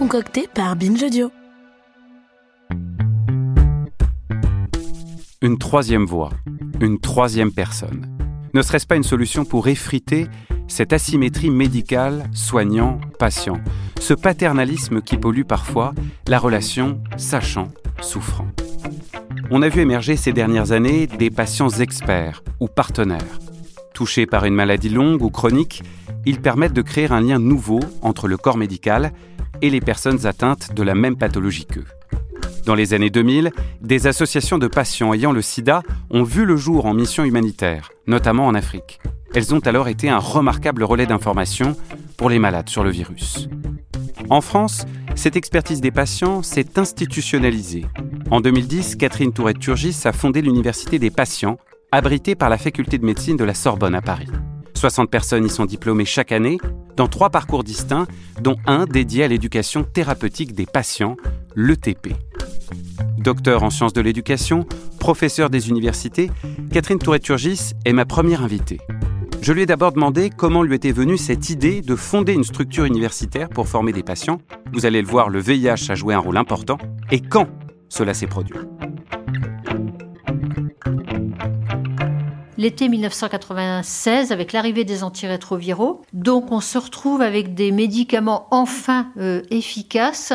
concocté par Binge. Une troisième voie, une troisième personne. Ne serait-ce pas une solution pour effriter cette asymétrie médicale soignant-patient, ce paternalisme qui pollue parfois la relation sachant-souffrant On a vu émerger ces dernières années des patients experts ou partenaires. Touchés par une maladie longue ou chronique, ils permettent de créer un lien nouveau entre le corps médical et les personnes atteintes de la même pathologie qu'eux. Dans les années 2000, des associations de patients ayant le sida ont vu le jour en mission humanitaire, notamment en Afrique. Elles ont alors été un remarquable relais d'information pour les malades sur le virus. En France, cette expertise des patients s'est institutionnalisée. En 2010, Catherine Tourette-Turgis a fondé l'Université des patients, abritée par la faculté de médecine de la Sorbonne à Paris. 60 personnes y sont diplômées chaque année dans trois parcours distincts, dont un dédié à l'éducation thérapeutique des patients, l'ETP. Docteur en sciences de l'éducation, professeur des universités, Catherine Tourette-Turgis est ma première invitée. Je lui ai d'abord demandé comment lui était venue cette idée de fonder une structure universitaire pour former des patients. Vous allez le voir, le VIH a joué un rôle important. Et quand cela s'est produit? L'été 1996 avec l'arrivée des antirétroviraux. Donc on se retrouve avec des médicaments enfin euh, efficaces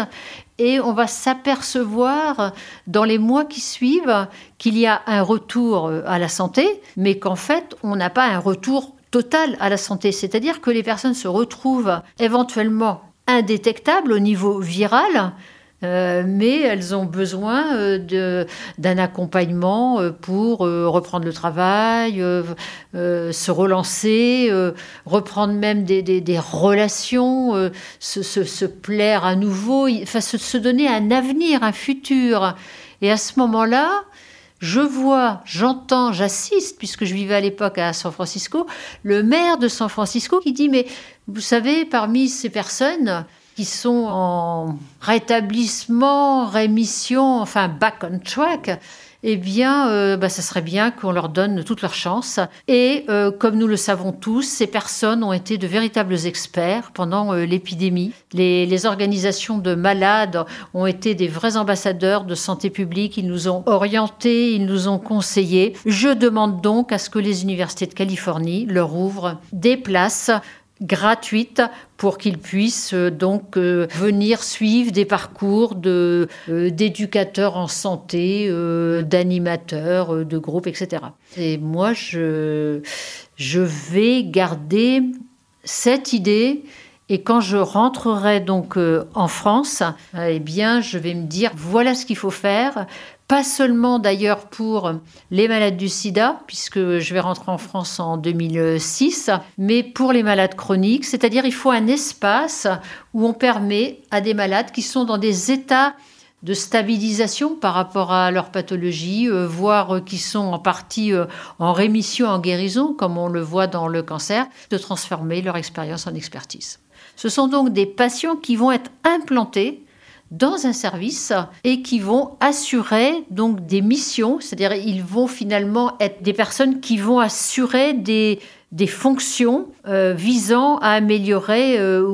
et on va s'apercevoir dans les mois qui suivent qu'il y a un retour euh, à la santé, mais qu'en fait on n'a pas un retour total à la santé. C'est-à-dire que les personnes se retrouvent éventuellement indétectables au niveau viral, euh, mais elles ont besoin euh, d'un accompagnement euh, pour reprendre le travail, se relancer, reprendre même des, relations, se, plaire à nouveau, enfin, se, donner un avenir, un futur. Et à ce moment-là, je vois, j'entends, j'assiste, puisque je vivais à l'époque à San Francisco, le maire de San Francisco qui dit, mais vous savez, parmi ces personnes, qui sont en rétablissement, rémission, enfin back on track, eh bien, euh, bah, ça serait bien qu'on leur donne toutes leurs chances. Et euh, comme nous le savons tous, ces personnes ont été de véritables experts pendant euh, l'épidémie. Les, les, organisations de malades ont été des vrais ambassadeurs de santé publique. Ils nous ont orientés, ils nous ont conseillés. Je demande donc à ce que les universités de Californie leur ouvrent des places gratuite pour qu'ils puissent euh, donc euh, venir suivre des parcours de euh, d'éducateurs en santé, d'animateurs, de groupes, etc. Et moi, je je vais garder cette idée. Et quand je rentrerai donc en France, eh bien, je vais me dire voilà ce qu'il faut faire pas seulement d'ailleurs pour les malades du sida, puisque je vais rentrer en France en 2006, mais pour les malades chroniques, c'est-à-dire il faut un espace où on permet à des malades qui sont dans des états de stabilisation par rapport à leur pathologie, euh, voire qui sont en partie euh, en rémission, en guérison, comme on le voit dans le cancer, de transformer leur expérience en expertise. Ce sont donc des patients qui vont être implantés dans un service et qui vont assurer donc des missions, c'est-à-dire ils vont finalement être des personnes qui vont assurer des, fonctions euh, visant à améliorer euh,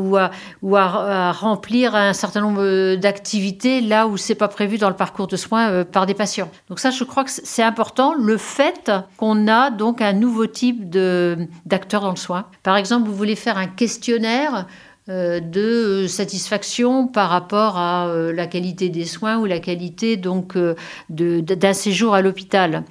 ou, à, remplir un certain nombre d'activités là où c'est pas prévu dans le parcours de soins euh, par des patients. Donc ça, je crois que c'est important le fait qu'on a donc un nouveau type d'acteurs dans le soin. Par exemple, vous voulez faire un questionnaire de satisfaction par rapport à euh, la qualité des soins ou la qualité donc euh, d'un séjour à l'hôpital.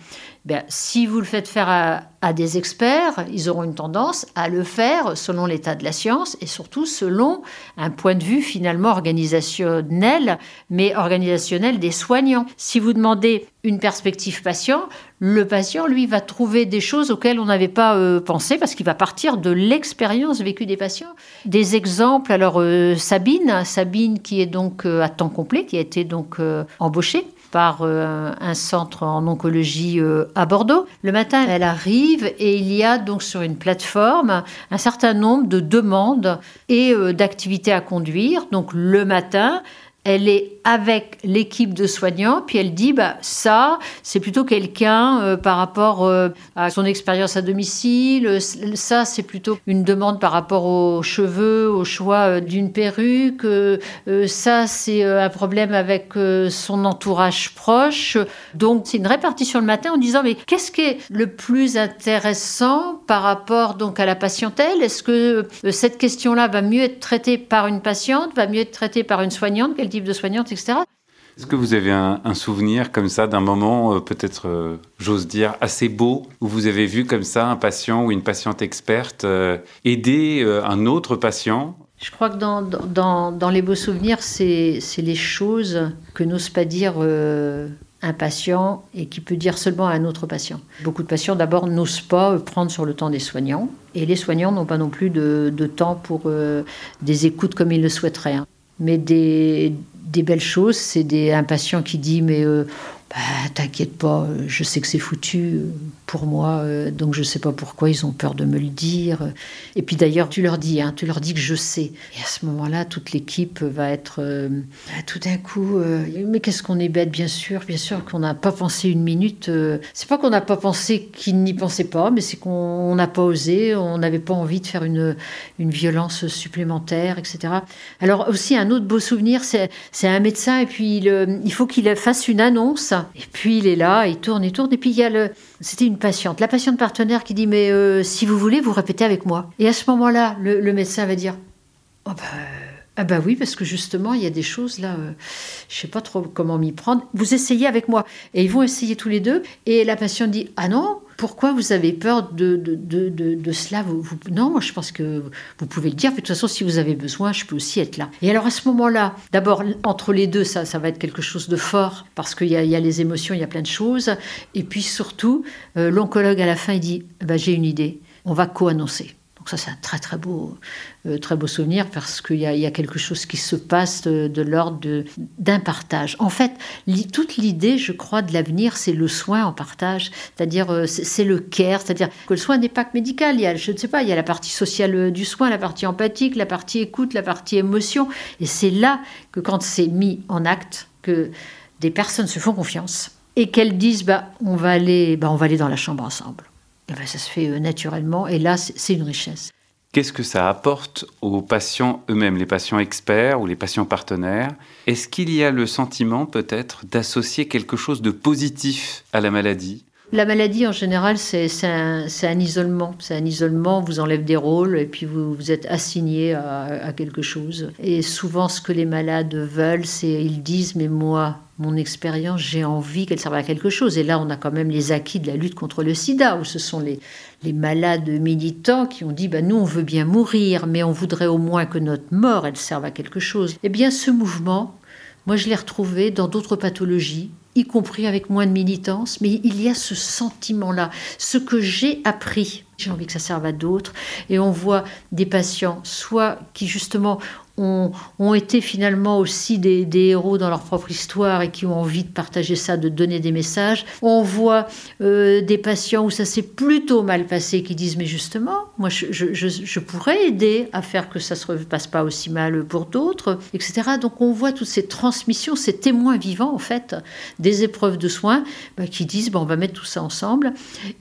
Ben, si vous le faites faire à, des experts, ils auront une tendance à le faire selon l'état de la science et surtout selon un point de vue finalement organisationnel, mais organisationnel des soignants. Si vous demandez une perspective patient, le patient, lui, va trouver des choses auxquelles on n'avait pas euh, pensé parce qu'il va partir de l'expérience vécue des patients. Des exemples, alors euh, Sabine, Sabine qui est donc euh, à temps complet, qui a été donc embauchée par euh, un centre en oncologie euh, à Bordeaux. Le matin, elle arrive et il y a donc sur une plateforme un certain nombre de demandes et euh, d'activités à conduire. Donc le matin, elle est avec l'équipe de soignants, puis elle dit bah ça, c'est plutôt quelqu'un euh, par rapport euh, à son expérience à domicile, ça c'est plutôt une demande par rapport aux cheveux, au choix d'une perruque, ça c'est un problème avec son entourage proche. Donc c'est une répartition le matin en disant mais qu'est-ce qui est le plus intéressant par rapport donc à la patientèle? Est-ce que cette question-là va mieux être traitée par une patiente, va mieux être traitée par une soignante, de soignante, etc. Est-ce que vous avez un, souvenir comme ça d'un moment, euh, peut-être, euh, j'ose dire, assez beau, où vous avez vu comme ça un patient ou une patiente experte euh, aider un autre patient? Je crois que dans, dans, dans les beaux souvenirs, c'est les choses que n'ose pas dire un patient et qui peut dire seulement à un autre patient. Beaucoup de patients, d'abord, n'osent pas prendre sur le temps des soignants, et les soignants n'ont pas non plus de, de temps pour des écoutes comme ils le souhaiteraient. Hein. Mais des, belles choses, c'est un patient qui dit mais euh, bah, t'inquiète pas, je sais que c'est foutu euh, pour moi, euh, donc je sais pas pourquoi ils ont peur de me le dire. Et puis d'ailleurs, tu leur dis, hein, tu leur dis que je sais. Et à ce moment-là, toute l'équipe va être euh, tout d'un coup. mais qu'est-ce qu'on est bête, bien sûr, bien sûr qu'on n'a pas pensé une minute. c'est pas qu'on n'a pas pensé qu'ils n'y pensaient pas, mais c'est qu'on n'a pas osé, on n'avait pas envie de faire une, une violence supplémentaire, etc. Alors aussi un autre beau souvenir, c'est un médecin et puis il, il faut qu'il fasse une annonce et puis il est là, il tourne, il tourne. Et puis il y a le. C'était une patiente, la patiente partenaire qui dit Mais euh, si vous voulez, vous répétez avec moi. Et à ce moment-là, le, médecin va dire Oh bah. Ah bah oui, parce que justement, il y a des choses là, euh, je sais pas trop comment m'y prendre. Vous essayez avec moi. Et ils vont essayer tous les deux. Et la patiente dit, ah non, pourquoi vous avez peur de, de, de, de, cela? Non, je pense que vous pouvez le dire. de toute façon, si vous avez besoin, je peux aussi être là. Et alors à ce moment-là, d'abord, entre les deux, ça, ça va être quelque chose de fort, parce qu'il y, y, a les émotions, il y a plein de choses. Et puis surtout, euh, l'oncologue à la fin, il dit, bah, j'ai une idée, on va co-annoncer. Donc ça, c'est un très très beau, euh, très beau souvenir parce qu'il y, a quelque chose qui se passe de, l'ordre d'un partage. En fait, toute l'idée, je crois, de l'avenir, c'est le soin en partage, c'est-à-dire euh, c'est le care, c'est-à-dire que le soin n'est pas que médical. Il y a, je ne sais pas, il y a la partie sociale euh, du soin, la partie empathique, la partie écoute, la partie émotion, et c'est là que quand c'est mis en acte, que des personnes se font confiance et qu'elles disent bah on va aller bah on va aller dans la chambre ensemble eh ben, ça se fait euh, naturellement et là, c'est une richesse. Qu'est-ce que ça apporte aux patients eux-mêmes, les patients experts ou les patients partenaires? Est-ce qu'il y a le sentiment peut-être d'associer quelque chose de positif à la maladie? La maladie, en général, c'est un, isolement. C'est un isolement, vous enlève des rôles et puis vous, vous êtes assigné à, quelque chose. Et souvent, ce que les malades veulent, c'est ils disent, mais moi, mon expérience, j'ai envie qu'elle serve à quelque chose. Et là, on a quand même les acquis de la lutte contre le sida, où ce sont les, les malades militants qui ont dit, bah, nous, on veut bien mourir, mais on voudrait au moins que notre mort, elle serve à quelque chose. Eh bien, ce mouvement, moi, je l'ai retrouvé dans d'autres pathologies y compris avec moins de militance, mais il y a ce sentiment-là, ce que j'ai appris. J'ai envie que ça serve à d'autres. Et on voit des patients, soit qui justement ont, été finalement aussi des, héros dans leur propre histoire et qui ont envie de partager ça, de donner des messages. On voit euh, des patients où ça s'est plutôt mal passé qui disent mais justement, moi je, pourrais aider à faire que ça se repasse pas aussi mal pour d'autres, etc. Donc on voit toutes ces transmissions, ces témoins vivants en fait des épreuves de soins bah, qui disent bon, on va mettre tout ça ensemble.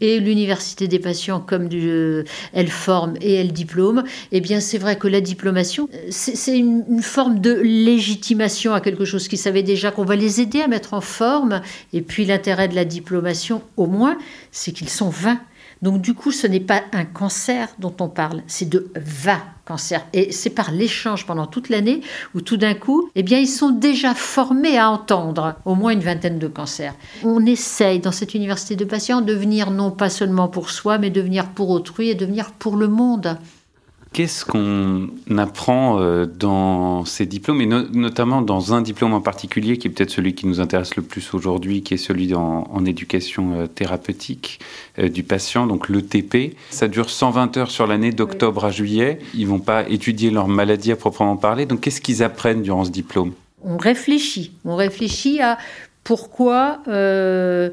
Et l'université des patients comme du, euh, elle forme et elle diplôme. Eh bien c'est vrai que la diplomation, c'est c'est une, forme de légitimation à quelque chose qui savait déjà qu'on va les aider à mettre en forme. Et puis l'intérêt de la diplomation, au moins, c'est qu'ils sont 20. Donc du coup, ce n'est pas un cancer dont on parle, c'est de 20 cancers. Et c'est par l'échange pendant toute l'année où tout d'un coup, eh bien, ils sont déjà formés à entendre au moins une vingtaine de cancers. On essaye dans cette université de patients de venir non pas seulement pour soi, mais de venir pour autrui et de venir pour le monde. Qu'est-ce qu'on apprend euh, dans ces diplômes, et notamment dans un diplôme en particulier, qui est peut-être celui qui nous intéresse le plus aujourd'hui, qui est celui en, en éducation euh, thérapeutique euh, du patient, donc l'ETP. Ça dure 120 heures sur l'année, d'octobre à juillet. Ils vont pas étudier leur maladie à proprement parler. Donc qu'est-ce qu'ils apprennent durant ce diplôme? On réfléchit. On réfléchit à pourquoi euh,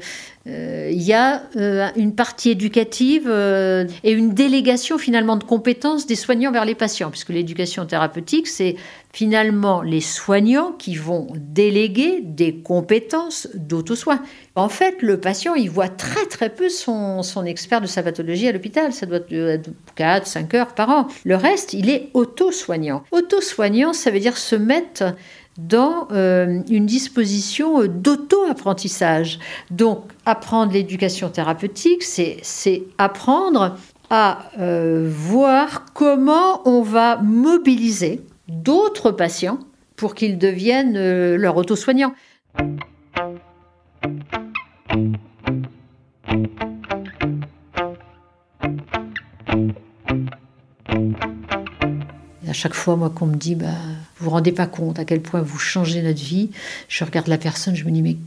euh, il y a euh, une partie éducative et une délégation finalement de compétences des soignants vers les patients, puisque l'éducation thérapeutique, c'est finalement les soignants qui vont déléguer des compétences d'auto-soin. En fait, le patient, il voit très très peu son, son expert de sa pathologie à l'hôpital. Ça doit être 4, 5 heures par an. Le reste, il est auto-soignant. Auto-soignant, ça veut dire se mettre dans euh, une disposition d'auto-apprentissage. Donc, apprendre l'éducation thérapeutique, c'est apprendre à euh, voir comment on va mobiliser d'autres patients pour qu'ils deviennent euh, leur auto-soignants. à chaque fois, moi, qu'on me dit, bah, vous vous rendez pas compte à quel point vous changez notre vie, je regarde la personne, je me dis, mais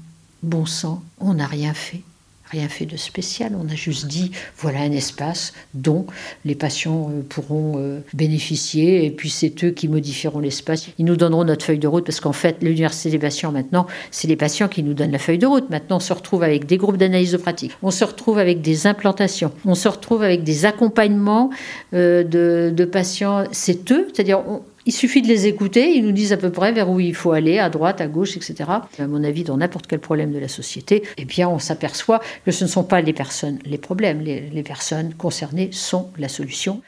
bon sang, on n'a rien fait rien fait de spécial. On a juste dit voilà un espace dont les patients euh, pourront euh, bénéficier et puis c'est eux qui modifieront l'espace. Ils nous donneront notre feuille de route parce qu'en fait, l'université des patients maintenant, c'est les patients qui nous donnent la feuille de route. Maintenant, on se retrouve avec des groupes d'analyse de pratique, on se retrouve avec des implantations, on se retrouve avec des accompagnements euh, de, de, patients. C'est eux, c'est-à-dire il suffit de les écouter, ils nous disent à peu près vers où il faut aller, à droite, à gauche, etc. À mon avis, dans n'importe quel problème de la société, eh bien, on s'aperçoit que ce ne sont pas les personnes les problèmes, les, personnes concernées sont la solution.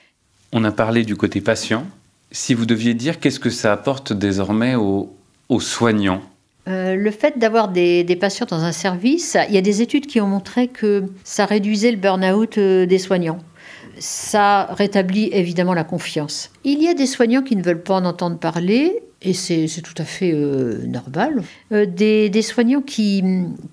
On a parlé du côté patient. Si vous deviez dire qu'est-ce que ça apporte désormais aux, soignants? Euh, le fait d'avoir des, des, patients dans un service, il y a des études qui ont montré que ça réduisait le burn-out euh, des soignants ça rétablit évidemment la confiance. Il y a des soignants qui ne veulent pas en entendre parler, et c'est tout à fait euh, normal. Euh, des, soignants qui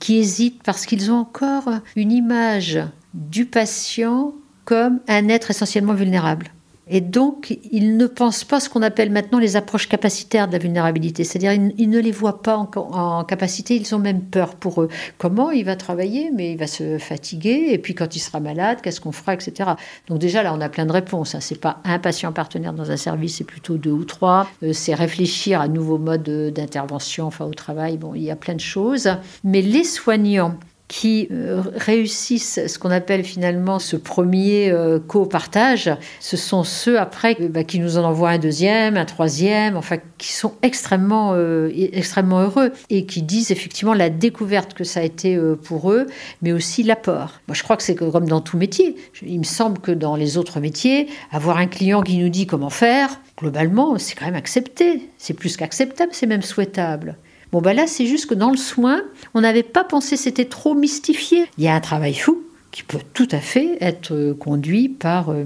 hésitent parce qu'ils ont encore une image du patient comme un être essentiellement vulnérable. Et donc, ils ne pensent pas ce qu'on appelle maintenant les approches capacitaires de la vulnérabilité. C'est-à-dire, ils, ne les voient pas en, capacité, ils ont même peur pour eux. Comment il va travailler? Mais il va se fatiguer. Et puis, quand il sera malade, qu'est-ce qu'on fera, etc. Donc, déjà, là, on a plein de réponses. Hein. C'est pas un patient partenaire dans un service, c'est plutôt deux ou trois. Euh, c'est réfléchir à un nouveau mode d'intervention enfin, au travail. Bon, il y a plein de choses. Mais les soignants qui euh, réussissent ce qu'on appelle finalement ce premier euh, co-partage, ce sont ceux après bah, qui nous en envoient un deuxième, un troisième, enfin qui sont extrêmement, euh, extrêmement heureux et qui disent effectivement la découverte que ça a été pour eux, mais aussi l'apport. Moi je crois que c'est comme dans tout métier. Il me semble que dans les autres métiers, avoir un client qui nous dit comment faire, globalement, c'est quand même accepté. C'est plus qu'acceptable, c'est même souhaitable. Bon, ben là, c'est juste que dans le soin, on n'avait pas pensé, c'était trop mystifié. Il y a un travail fou qui peut tout à fait être euh, conduit par, euh,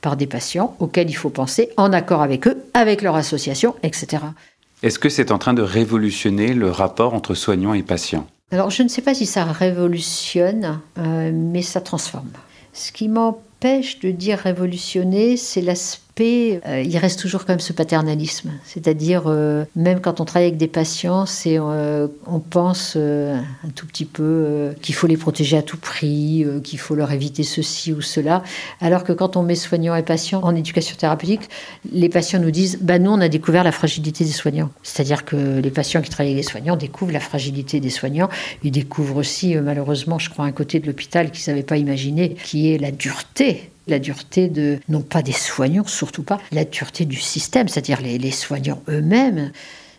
par des patients auxquels il faut penser en accord avec eux, avec leur association, etc. Est-ce que c'est en train de révolutionner le rapport entre soignants et patients? Alors, je ne sais pas si ça révolutionne, euh, mais ça transforme. Ce qui m'empêche de dire révolutionner, c'est l'aspect euh, il reste toujours quand même ce paternalisme. C'est-à-dire, euh, même quand on travaille avec des patients, euh, on pense un tout petit peu qu'il faut les protéger à tout prix, qu'il faut leur éviter ceci ou cela. Alors que quand on met soignants et patients en éducation thérapeutique, les patients nous disent bah, Nous, on a découvert la fragilité des soignants. C'est-à-dire que les patients qui travaillent avec les soignants découvrent la fragilité des soignants. Ils découvrent aussi, malheureusement, je crois, un côté de l'hôpital qu'ils n'avaient pas imaginé, qui est la dureté la dureté de, non pas des soignants, surtout pas, la dureté du système, c'est-à-dire les, soignants eux-mêmes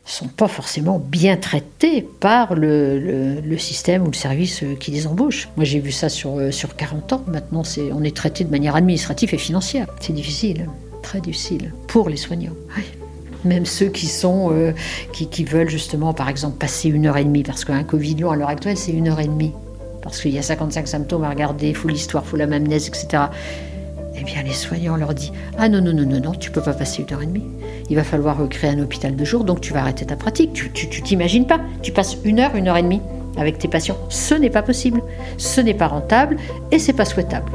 sont pas forcément bien traités par le, système ou le service qui les embauche. Moi, j'ai vu ça sur, euh, sur 40 ans. Maintenant, c'est, on est traité de manière administrative et financière. C'est difficile, très difficile pour les soignants. Même ceux qui sont, euh, qui, qui, veulent justement, par exemple, passer une heure et demie, parce qu'un Covid long à l'heure actuelle, c'est une heure et demie. Parce qu'il y a 55 symptômes à regarder, il faut l'histoire, il faut la mamnèse, etc eh bien les soignants leur disent Ah non, non, non, non, non, tu peux pas passer une heure et demie. Il va falloir créer un hôpital de jour, donc tu vas arrêter ta pratique. Tu, tu, t'imagines pas, tu passes une heure, une heure et demie avec tes patients. Ce n'est pas possible, ce n'est pas rentable et c'est pas souhaitable.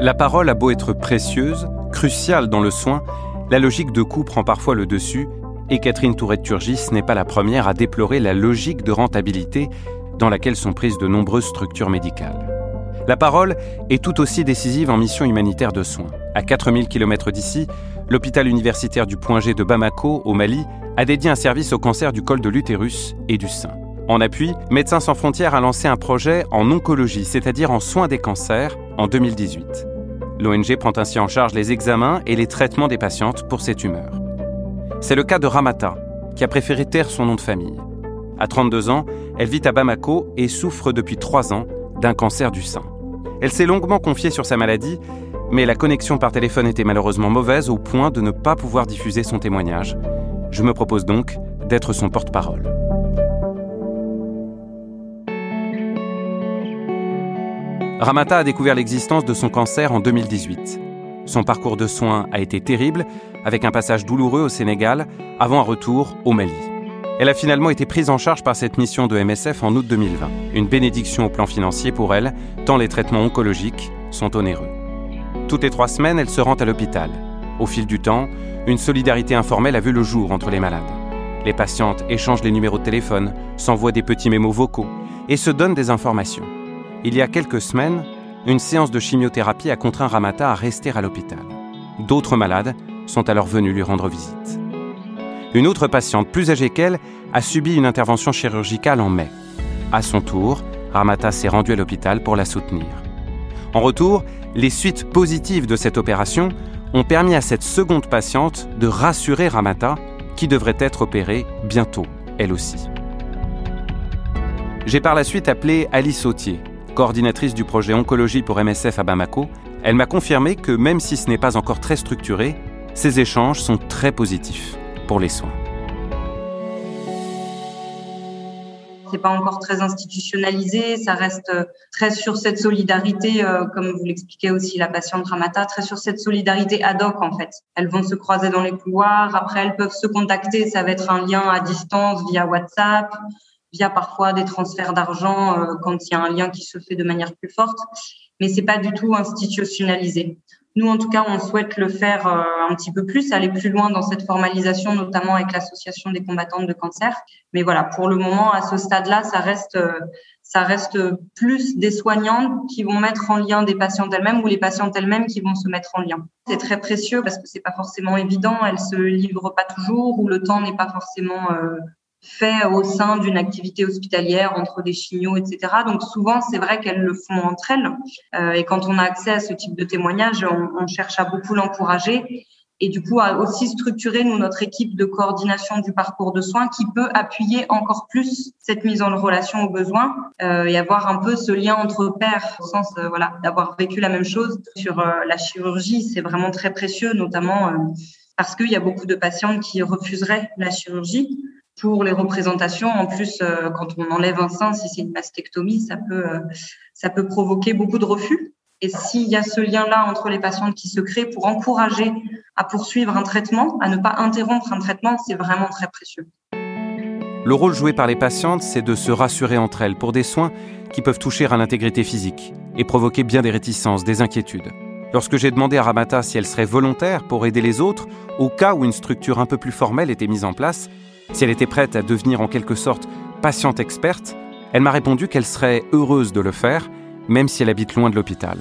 La parole a beau être précieuse, cruciale dans le soin, la logique de coût prend parfois le dessus et Catherine Tourette-Turgis n'est pas la première à déplorer la logique de rentabilité dans laquelle sont prises de nombreuses structures médicales La parole est tout aussi décisive en mission humanitaire de soins. À 4000 km d'ici, l'hôpital universitaire du Point G de Bamako, au Mali, a dédié un service au cancer du col de l'utérus et du sein. En appui, Médecins sans frontières a lancé un projet en oncologie, c'est-à-dire en soins des cancers, en 2018. L'ONG prend ainsi en charge les examens et les traitements des patientes pour ces tumeurs. C'est le cas de Ramata, qui a préféré taire son nom de famille. À 32 ans, elle vit à Bamako et souffre depuis 3 ans d'un cancer du sein. Elle s'est longuement confiée sur sa maladie, mais la connexion par téléphone était malheureusement mauvaise au point de ne pas pouvoir diffuser son témoignage. Je me propose donc d'être son porte-parole. Ramata a découvert l'existence de son cancer en 2018. Son parcours de soins a été terrible, avec un passage douloureux au Sénégal, avant un retour au Mali. Elle a finalement été prise en charge par cette mission de MSF en août 2020. Une bénédiction au plan financier pour elle, tant les traitements oncologiques sont onéreux. Toutes les trois semaines, elle se rend à l'hôpital. Au fil du temps, une solidarité informelle a vu le jour entre les malades. Les patientes échangent les numéros de téléphone, s'envoient des petits mémos vocaux et se donnent des informations. Il y a quelques semaines, une séance de chimiothérapie a contraint Ramata à rester à l'hôpital. D'autres malades sont alors venus lui rendre visite. Une autre patiente, plus âgée qu'elle, a subi une intervention chirurgicale en mai. À son tour, Ramata s'est rendue à l'hôpital pour la soutenir. En retour, les suites positives de cette opération ont permis à cette seconde patiente de rassurer Ramata, qui devrait être opérée bientôt, elle aussi. J'ai par la suite appelé Alice Sautier, coordinatrice du projet Oncologie pour MSF à Bamako, elle m'a confirmé que même si ce n'est pas encore très structuré, ces échanges sont très positifs pour les soins. c'est pas encore très institutionnalisé, ça reste très sur cette solidarité, euh, comme vous l'expliquez aussi la patiente Ramata, très sur cette solidarité ad hoc en fait. Elles vont se croiser dans les couloirs, après elles peuvent se contacter, ça va être un lien à distance via WhatsApp, via parfois des transferts d'argent euh, quand il y a un lien qui se fait de manière plus forte, mais c'est pas du tout institutionnalisé. Nous, en tout cas, on souhaite le faire euh, un petit peu plus, aller plus loin dans cette formalisation, notamment avec l'association des combattantes de cancer. Mais voilà, pour le moment, à ce stade-là, ça reste, euh, ça reste plus des soignantes qui vont mettre en lien des patientes elles-mêmes ou les patientes elles-mêmes qui vont se mettre en lien. C'est très précieux parce que c'est pas forcément évident. Elles se livrent pas toujours ou le temps n'est pas forcément fait au sein d'une activité hospitalière entre des chignots, etc. Donc souvent, c'est vrai qu'elles le font entre elles. Euh, et quand on a accès à ce type de témoignage, on, cherche à beaucoup l'encourager et du coup à aussi structurer nous notre équipe de coordination du parcours de soins qui peut appuyer encore plus cette mise en relation aux besoins euh, et avoir un peu ce lien entre pairs au sens euh, voilà d'avoir vécu la même chose sur la chirurgie c'est vraiment très précieux notamment parce qu'il y a beaucoup de patientes qui refuseraient la chirurgie pour les représentations. En plus, euh, quand on enlève un sein, si c'est une mastectomie, ça peut, euh, ça peut provoquer beaucoup de refus. Et s'il y a ce lien-là entre les patientes qui se créent pour encourager à poursuivre un traitement, à ne pas interrompre un traitement, c'est vraiment très précieux. Le rôle joué par les patientes, c'est de se rassurer entre elles pour des soins qui peuvent toucher à l'intégrité physique et provoquer bien des réticences, des inquiétudes. Lorsque j'ai demandé à Ramata si elle serait volontaire pour aider les autres, au cas où une structure un peu plus formelle était mise en place, si elle était prête à devenir en quelque sorte patiente experte, elle m'a répondu qu'elle serait heureuse de le faire, même si elle habite loin de l'hôpital.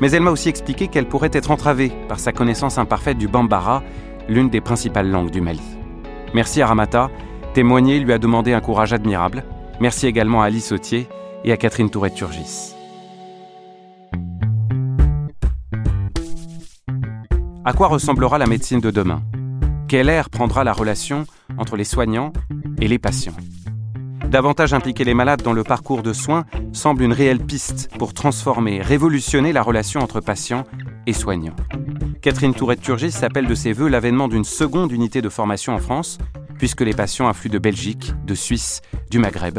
Mais elle m'a aussi expliqué qu'elle pourrait être entravée par sa connaissance imparfaite du Bambara, l'une des principales langues du Mali. Merci à Ramata, témoigner lui a demandé un courage admirable. Merci également à Alice Sautier et à Catherine Tourette-Turgis. À quoi ressemblera la médecine de demain? Quelle air prendra la relation entre les soignants et les patients Davantage impliquer les malades dans le parcours de soins semble une réelle piste pour transformer, révolutionner la relation entre patients et soignants. Catherine Tourette-Turgis s'appelle de ses voeux l'avènement d'une seconde unité de formation en France, puisque les patients affluent de Belgique, de Suisse, du Maghreb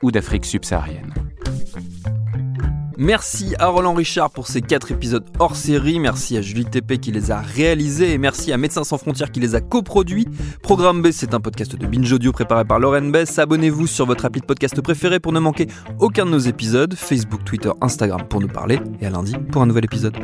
ou d'Afrique subsaharienne. Merci à Roland Richard pour ces 4 épisodes hors série, merci à Julie Tépé qui les a réalisés et merci à Médecins sans frontières qui les a coproduits. Programme B, c'est un podcast de Binge Audio préparé par Lauren Bess. Abonnez-vous sur votre appli de podcast préféré pour ne manquer aucun de nos épisodes. Facebook, Twitter, Instagram pour nous parler et à lundi pour un nouvel épisode.